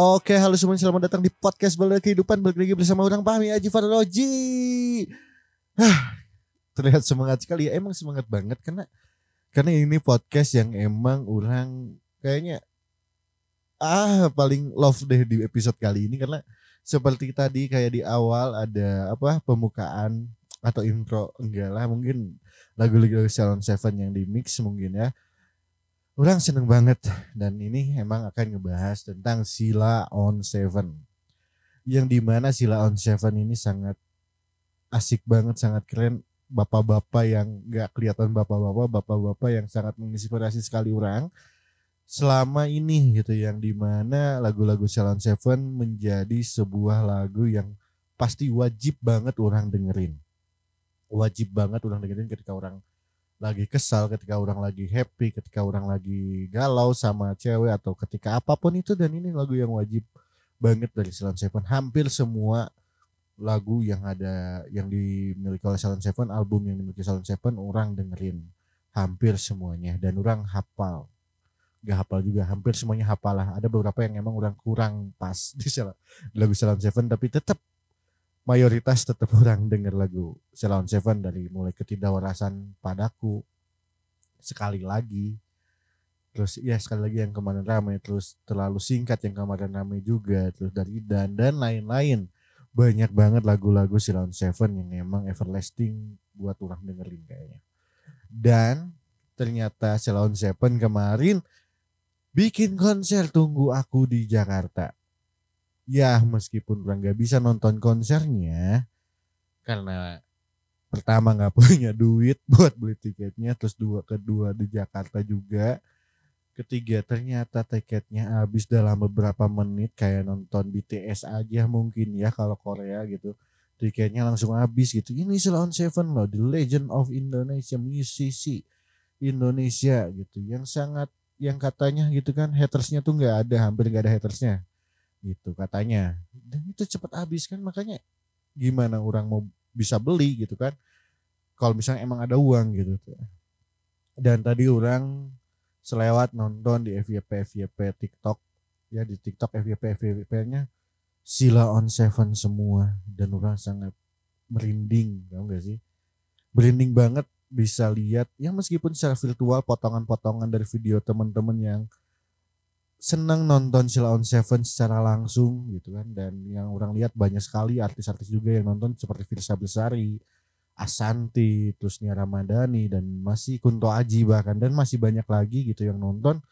Oke, halo semuanya, selamat datang di podcast Balada Kehidupan Balik lagi bersama orang Pahmi Aji Faroloji Hah, Terlihat semangat sekali ya, emang semangat banget Karena karena ini podcast yang emang orang kayaknya ah paling love deh di episode kali ini karena seperti tadi kayak di awal ada apa pembukaan atau intro enggak lah mungkin lagu-lagu Salon Seven yang di mix mungkin ya Orang seneng banget dan ini emang akan ngebahas tentang Sila on Seven. Yang di mana Sila on Seven ini sangat asik banget, sangat keren. Bapak-bapak yang gak kelihatan bapak-bapak, bapak-bapak yang sangat menginspirasi sekali orang. Selama ini gitu yang di mana lagu-lagu Sila on Seven menjadi sebuah lagu yang pasti wajib banget orang dengerin. Wajib banget orang dengerin ketika orang lagi kesal, ketika orang lagi happy, ketika orang lagi galau sama cewek atau ketika apa pun itu dan ini lagu yang wajib banget dari Salon Seven. Hampir semua lagu yang ada yang dimiliki oleh Salon Seven, album yang dimiliki Salon Seven orang dengerin hampir semuanya dan orang hafal. Gak hafal juga, hampir semuanya hafal lah. Ada beberapa yang emang orang kurang pas di lagu Salon Seven tapi tetap mayoritas tetap orang denger lagu Ceylon Seven dari mulai ketidakwarasan padaku. Sekali lagi. Terus ya sekali lagi yang kemarin ramai terus terlalu singkat yang kemarin ramai juga terus dari dan dan lain-lain. Banyak banget lagu-lagu Ceylon Seven yang emang everlasting buat orang dengerin kayaknya. Dan ternyata Ceylon Seven kemarin bikin konser tunggu aku di Jakarta ya meskipun orang nggak bisa nonton konsernya karena pertama nggak punya duit buat beli tiketnya terus dua kedua di Jakarta juga. Ketiga ternyata tiketnya habis dalam beberapa menit kayak nonton BTS aja mungkin ya kalau Korea gitu. Tiketnya langsung habis gitu. Ini Salon Seven loh The Legend of Indonesia musisi Indonesia gitu. Yang sangat yang katanya gitu kan hatersnya tuh nggak ada hampir nggak ada hatersnya gitu katanya. Dan itu cepat habis kan makanya gimana orang mau bisa beli gitu kan kalau misalnya emang ada uang gitu dan tadi orang selewat nonton di FYP FYP TikTok. Ya di TikTok FYP FYP nya Sila on Seven semua. Dan orang sangat merinding tau gak sih? Merinding banget bisa lihat ya meskipun secara virtual potongan-potongan dari video teman-teman yang seneng nonton Sheila on Seven secara langsung gitu kan. Dan yang orang lihat banyak sekali artis-artis juga yang nonton seperti Firsa Besari, Asanti, terus Nia Ramadhani dan masih Kunto Aji bahkan. Dan masih banyak lagi gitu yang nonton.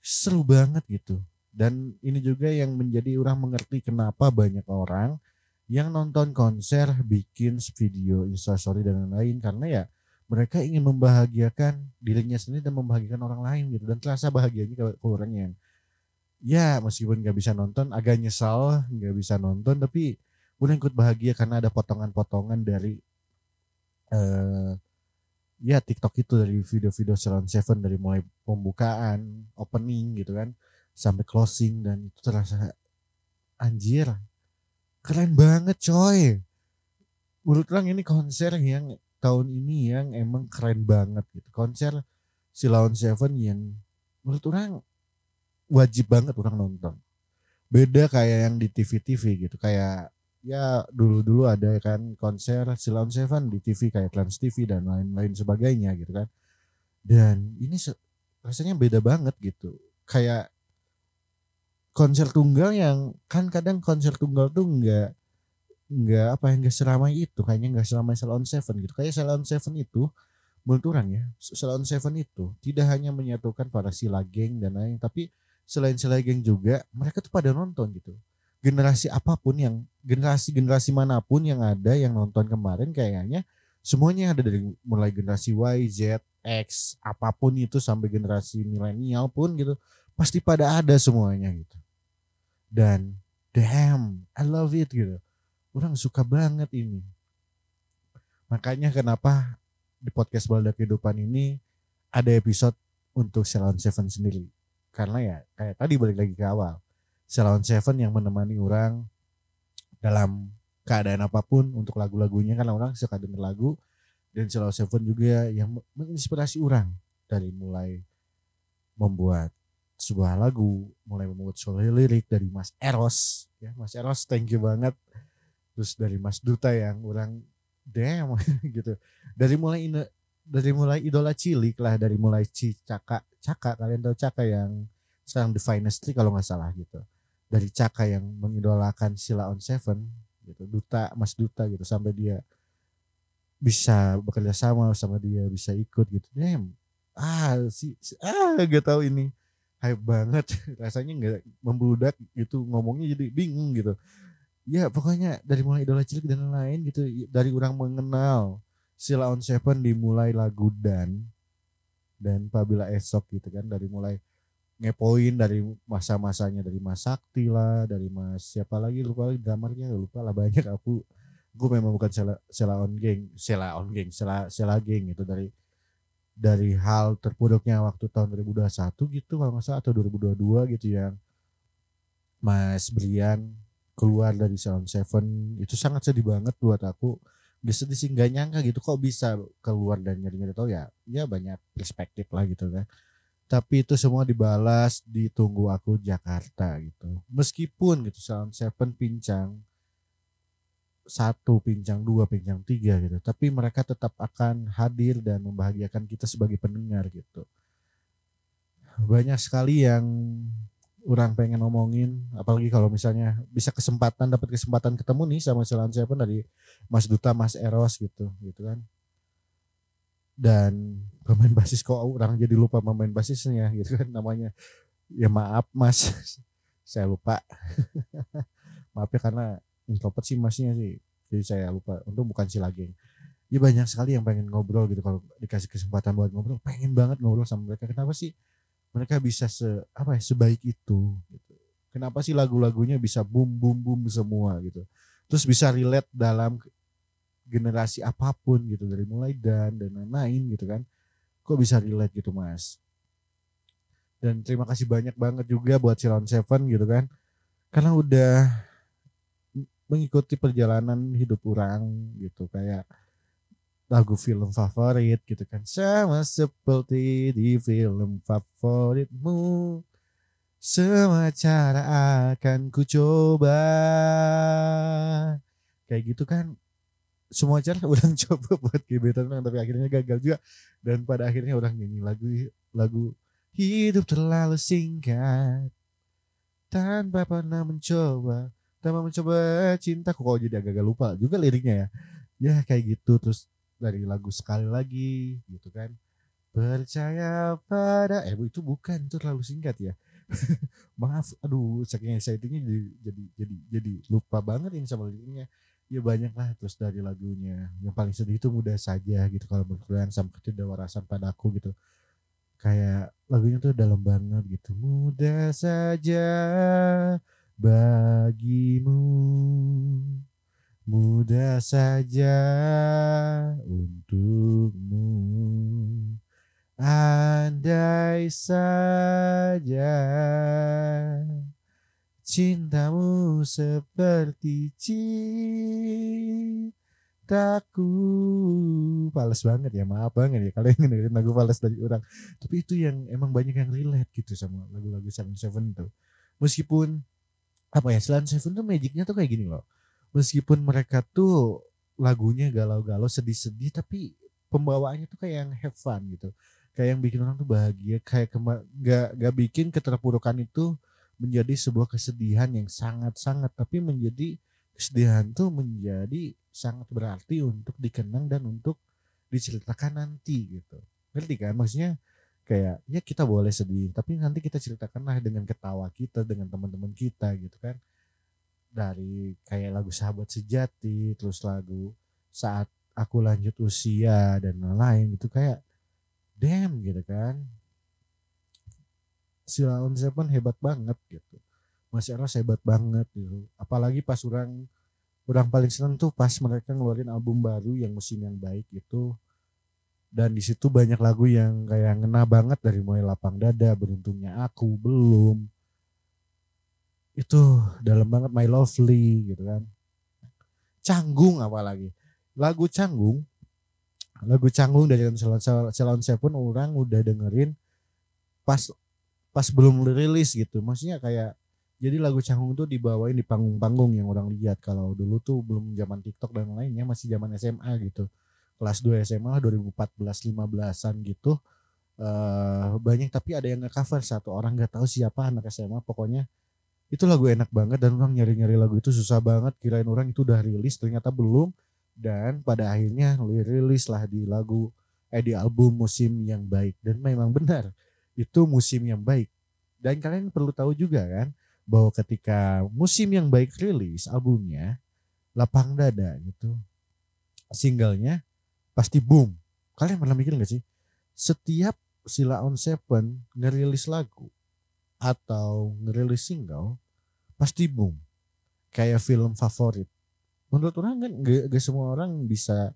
Seru banget gitu. Dan ini juga yang menjadi orang mengerti kenapa banyak orang yang nonton konser bikin video instastory dan lain-lain. Karena ya mereka ingin membahagiakan dirinya sendiri dan membahagiakan orang lain gitu. Dan terasa bahagianya ke, orang yang ya meskipun nggak bisa nonton agak nyesal nggak bisa nonton tapi udah ikut bahagia karena ada potongan-potongan dari uh, ya TikTok itu dari video-video Salon Seven dari mulai pembukaan opening gitu kan sampai closing dan itu terasa anjir keren banget coy. Menurut orang ini konser yang tahun ini yang emang keren banget gitu. Konser si Lawn Seven yang menurut orang wajib banget orang nonton. Beda kayak yang di TV-TV gitu. Kayak ya dulu-dulu ada kan konser si Lawn Seven di TV kayak Trans TV dan lain-lain sebagainya gitu kan. Dan ini rasanya beda banget gitu. Kayak konser tunggal yang kan kadang konser tunggal tuh enggak nggak apa yang nggak seramai itu kayaknya nggak seramai Salon Seven gitu. Kayak Salon Seven itu menurut orang ya Salon Seven itu tidak hanya menyatukan para sila geng dan lain tapi selain sila geng juga mereka tuh pada nonton gitu. Generasi apa pun yang generasi generasi mana pun yang ada yang nonton kemarin kayaknya semuanya ada dari mulai generasi Y Z X apa pun itu sampai generasi milenial pun gitu pasti pada ada semuanya gitu. Dan damn I love it gitu orang suka banget ini. Makanya kenapa di podcast Balda Kehidupan ini ada episode untuk Salon Seven sendiri. Karena ya kayak tadi balik lagi ke awal. Salon Seven yang menemani orang dalam keadaan apa pun untuk lagu-lagunya. Karena orang suka denger lagu. Dan Salon Seven juga yang menginspirasi orang. Dari mulai membuat sebuah lagu mulai membuat solo lirik dari Mas Eros. Ya Mas Eros thank you banget terus dari Mas Duta yang orang damn gitu. Dari mulai dari mulai idola cilik lah dari mulai Caka Caka kalian tahu Caka yang sekarang The Finest kalau nggak salah gitu. Dari Caka yang mengidolakan Sila on Seven gitu Duta Mas Duta gitu sampai dia bisa bekerja sama sama dia bisa ikut gitu. Damn ah si, si ah gak tahu ini hype banget. Rasanya nggak membludak gitu ngomongnya jadi bingung gitu ya pokoknya dari mulai idola cilik dan lain gitu dari orang mengenal Sila on Seven dimulai lagu dan dan Pabila esok gitu kan dari mulai ngepoin dari masa-masanya dari Mas Sakti lah dari Mas siapa lagi lupa lagi dramarnya lupa lah banyak aku gue memang bukan Sela, Sela on geng Sela on geng Sela Sela geng itu dari dari hal terpuruknya waktu tahun 2021 gitu kalau nggak salah atau 2022 gitu yang Mas Brian keluar dari Salon Seven itu sangat sedih banget buat aku. Bisa sih nggak nyangka gitu kok bisa keluar dan nyari-nyari. Tahu ya ya banyak perspektif lah gitu kan. Tapi itu semua dibalas ditunggu aku Jakarta gitu. Meskipun gitu Salon Seven pincang satu pincang dua pincang tiga gitu. Tapi mereka tetap akan hadir dan membahagiakan kita sebagai pendengar gitu. Banyak sekali yang orang pengen ngomongin apalagi kalau misalnya bisa kesempatan dapat kesempatan ketemu nih sama Silan Seven dari Mas Duta Mas Eros gitu gitu kan. Dan pemain basis kok orang jadi lupa pemain basisnya gitu kan namanya. Ya maaf Mas. Saya lupa. Maaf ya karena introvert sih masnya sih. Jadi saya lupa. Untuk bukan si lagi ya banyak sekali yang pengen ngobrol gitu kalau dikasih kesempatan buat ngobrol. Pengen banget ngobrol sama mereka. Kenapa sih mereka bisa se apa ya sebaik itu gitu. kenapa sih lagu-lagunya bisa boom boom boom semua gitu? Terus bisa relate dalam generasi apa pun gitu. Dari mulai dan dan lain-lain gitu kan. Kok bisa relate gitu mas? Dan terima kasih banyak banget juga buat Silon Seven gitu kan. Karena udah mengikuti perjalanan hidup orang gitu. Kayak lagu film favorit gitu kan. Sama seperti di film favoritmu. Semua cara akan ku coba kayak gitu kan. Semua cara udah coba buat gebetan orang tapi akhirnya gagal juga. Dan pada akhirnya orang nyanyi lagu lagu hidup terlalu singkat. Tanpa pernah mencoba tanpa mencoba cinta kok jadi agak-agak lupa juga liriknya ya. Ya kayak gitu. Terus dari lagu sekali lagi gitu kan. Percaya pada eh itu bukan itu terlalu singkat ya. Maaf aduh saking excitingnya jadi jadi jadi jadi lupa banget ini sama liriknya. Ya banyak lah terus dari lagunya. Yang paling sedih itu mudah saja gitu kalau menurut kalian sampai ketidakWarasan padaku gitu. Kayak lagunya tuh dalam banget gitu. Mudah saja bagimu mudah saja untukmu. Andai saja cintamu seperti cintaku. Pales banget ya maaf banget ya kalian dengerin lagu pales dari orang. Tapi itu yang emang banyak yang relate gitu sama lagu-lagu Seven Seven tuh. Meskipun apa ya selain Seven tuh magicnya tuh kayak gini loh meskipun mereka tuh lagunya galau-galau sedih-sedih tapi pembawaannya tuh kayak yang have fun gitu. Kayak yang bikin orang tuh bahagia kayak gak, gak bikin keterpurukan itu menjadi sebuah kesedihan yang sangat-sangat tapi menjadi kesedihan tuh menjadi sangat berarti untuk dikenang dan untuk diceritakan nanti gitu. Ngerti kan? Maksudnya kayak ya kita boleh sedih tapi nanti kita ceritakanlah dengan ketawa kita dengan teman-teman kita gitu kan dari kayak lagu sahabat sejati terus lagu saat aku lanjut usia dan lain-lain gitu. Kayak damn gitu kan. Si Laon Seven hebat banget gitu. Mas Eros hebat banget gitu. Apalagi pas orang orang paling seneng tuh pas mereka ngeluarin album baru yang musim yang baik itu dan di situ banyak lagu yang kayak ngena banget dari mulai lapang dada beruntungnya aku belum itu dalam banget my lovely gitu kan. Canggung apalagi. Lagu canggung lagu canggung dari Salon Seven orang udah dengerin pas pas belum rilis gitu. Maksudnya kayak jadi lagu canggung tuh dibawain di panggung-panggung yang orang lihat. Kalau dulu tuh belum zaman TikTok dan lainnya masih zaman SMA gitu. Kelas 2 SMA lah 2014 15-an gitu. Uh, banyak tapi ada yang nge-cover. Satu orang nggak tahu siapa anak SMA pokoknya itu lagu enak banget dan orang nyari-nyari lagu itu susah banget kirain orang itu udah rilis ternyata belum dan pada akhirnya rilis lah di lagu eh di album musim yang baik dan memang benar itu musim yang baik. Dan kalian perlu tahu juga kan bahwa ketika musim yang baik rilis albumnya lapang dada gitu. Singlenya pasti boom. Kalian pernah mikir gak sih? Setiap Sila on Seven ngerilis lagu atau ngerilis single pasti boom. Kayak film favorit. Menurut orang kan gak, gak semua orang bisa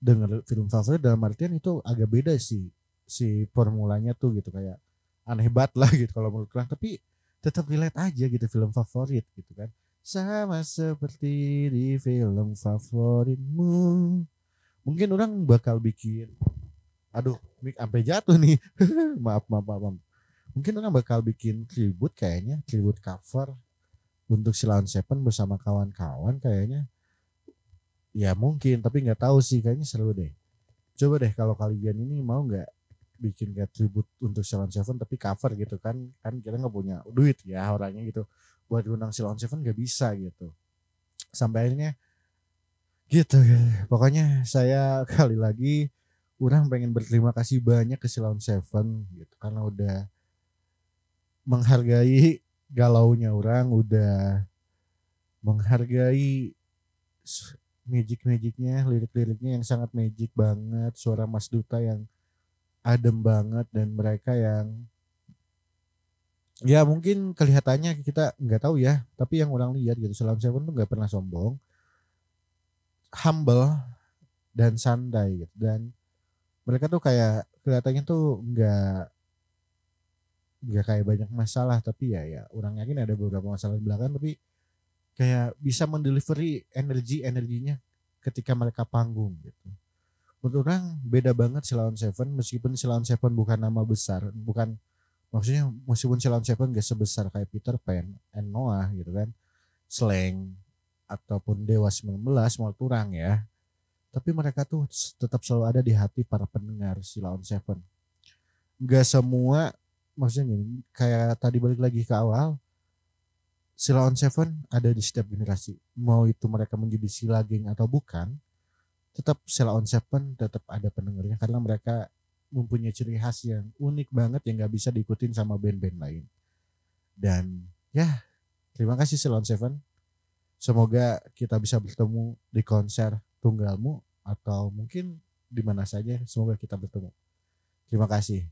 denger film favorit dalam artian itu agak beda sih si formulanya tuh gitu kayak aneh banget lah gitu kalau menurut orang. Tapi tetap relate aja gitu film favorit gitu kan. Sama seperti di film favoritmu. Mungkin orang bakal bikin aduh mik sampai jatuh nih. Maaf, maaf maaf maaf mungkin orang bakal bikin tribute kayaknya tribute cover untuk Silon Seven bersama kawan-kawan kayaknya. Ya mungkin tapi nggak tahu sih kayaknya seru deh. Coba deh kalau kalian ini mau nggak bikin kayak tribute untuk Silon Seven tapi cover gitu kan kan kita nggak punya duit ya orangnya gitu. Buat undang Silon Seven nggak bisa gitu. Sampai akhirnya gitu pokoknya saya kali lagi orang pengen berterima kasih banyak ke Silon Seven gitu. Karena udah menghargai galaunya orang udah menghargai magic-magicnya lirik-liriknya yang sangat magic banget suara Mas Duta yang adem banget dan mereka yang ya mungkin kelihatannya kita nggak tahu ya tapi yang orang lihat gitu Selam Seven tuh nggak pernah sombong humble dan santai gitu dan mereka tuh kayak kelihatannya tuh nggak nggak kayak banyak masalah tapi ya ya orang yakin ada beberapa masalah di belakang tapi kayak bisa mendelivery energi energinya ketika mereka panggung gitu. Menurut orang beda banget Silon Seven meskipun Silon Seven bukan nama besar bukan maksudnya meskipun Silon Seven gak sebesar kayak Peter Pan and Noah gitu kan slang ataupun Dewa 19 mau kurang ya tapi mereka tuh tetap selalu ada di hati para pendengar Silon Seven. Gak semua maksudnya gini kayak tadi balik lagi ke awal Silon Seven ada di setiap generasi mau itu mereka menjadi Sila Geng atau bukan tetap Sela on Seven tetap ada pendengarnya karena mereka mempunyai ciri khas yang unik banget yang nggak bisa diikutin sama band-band lain. Dan ya terima kasih Sela on Seven. Semoga kita bisa bertemu di konser tunggalmu atau mungkin di mana saja. Semoga kita bertemu. Terima kasih.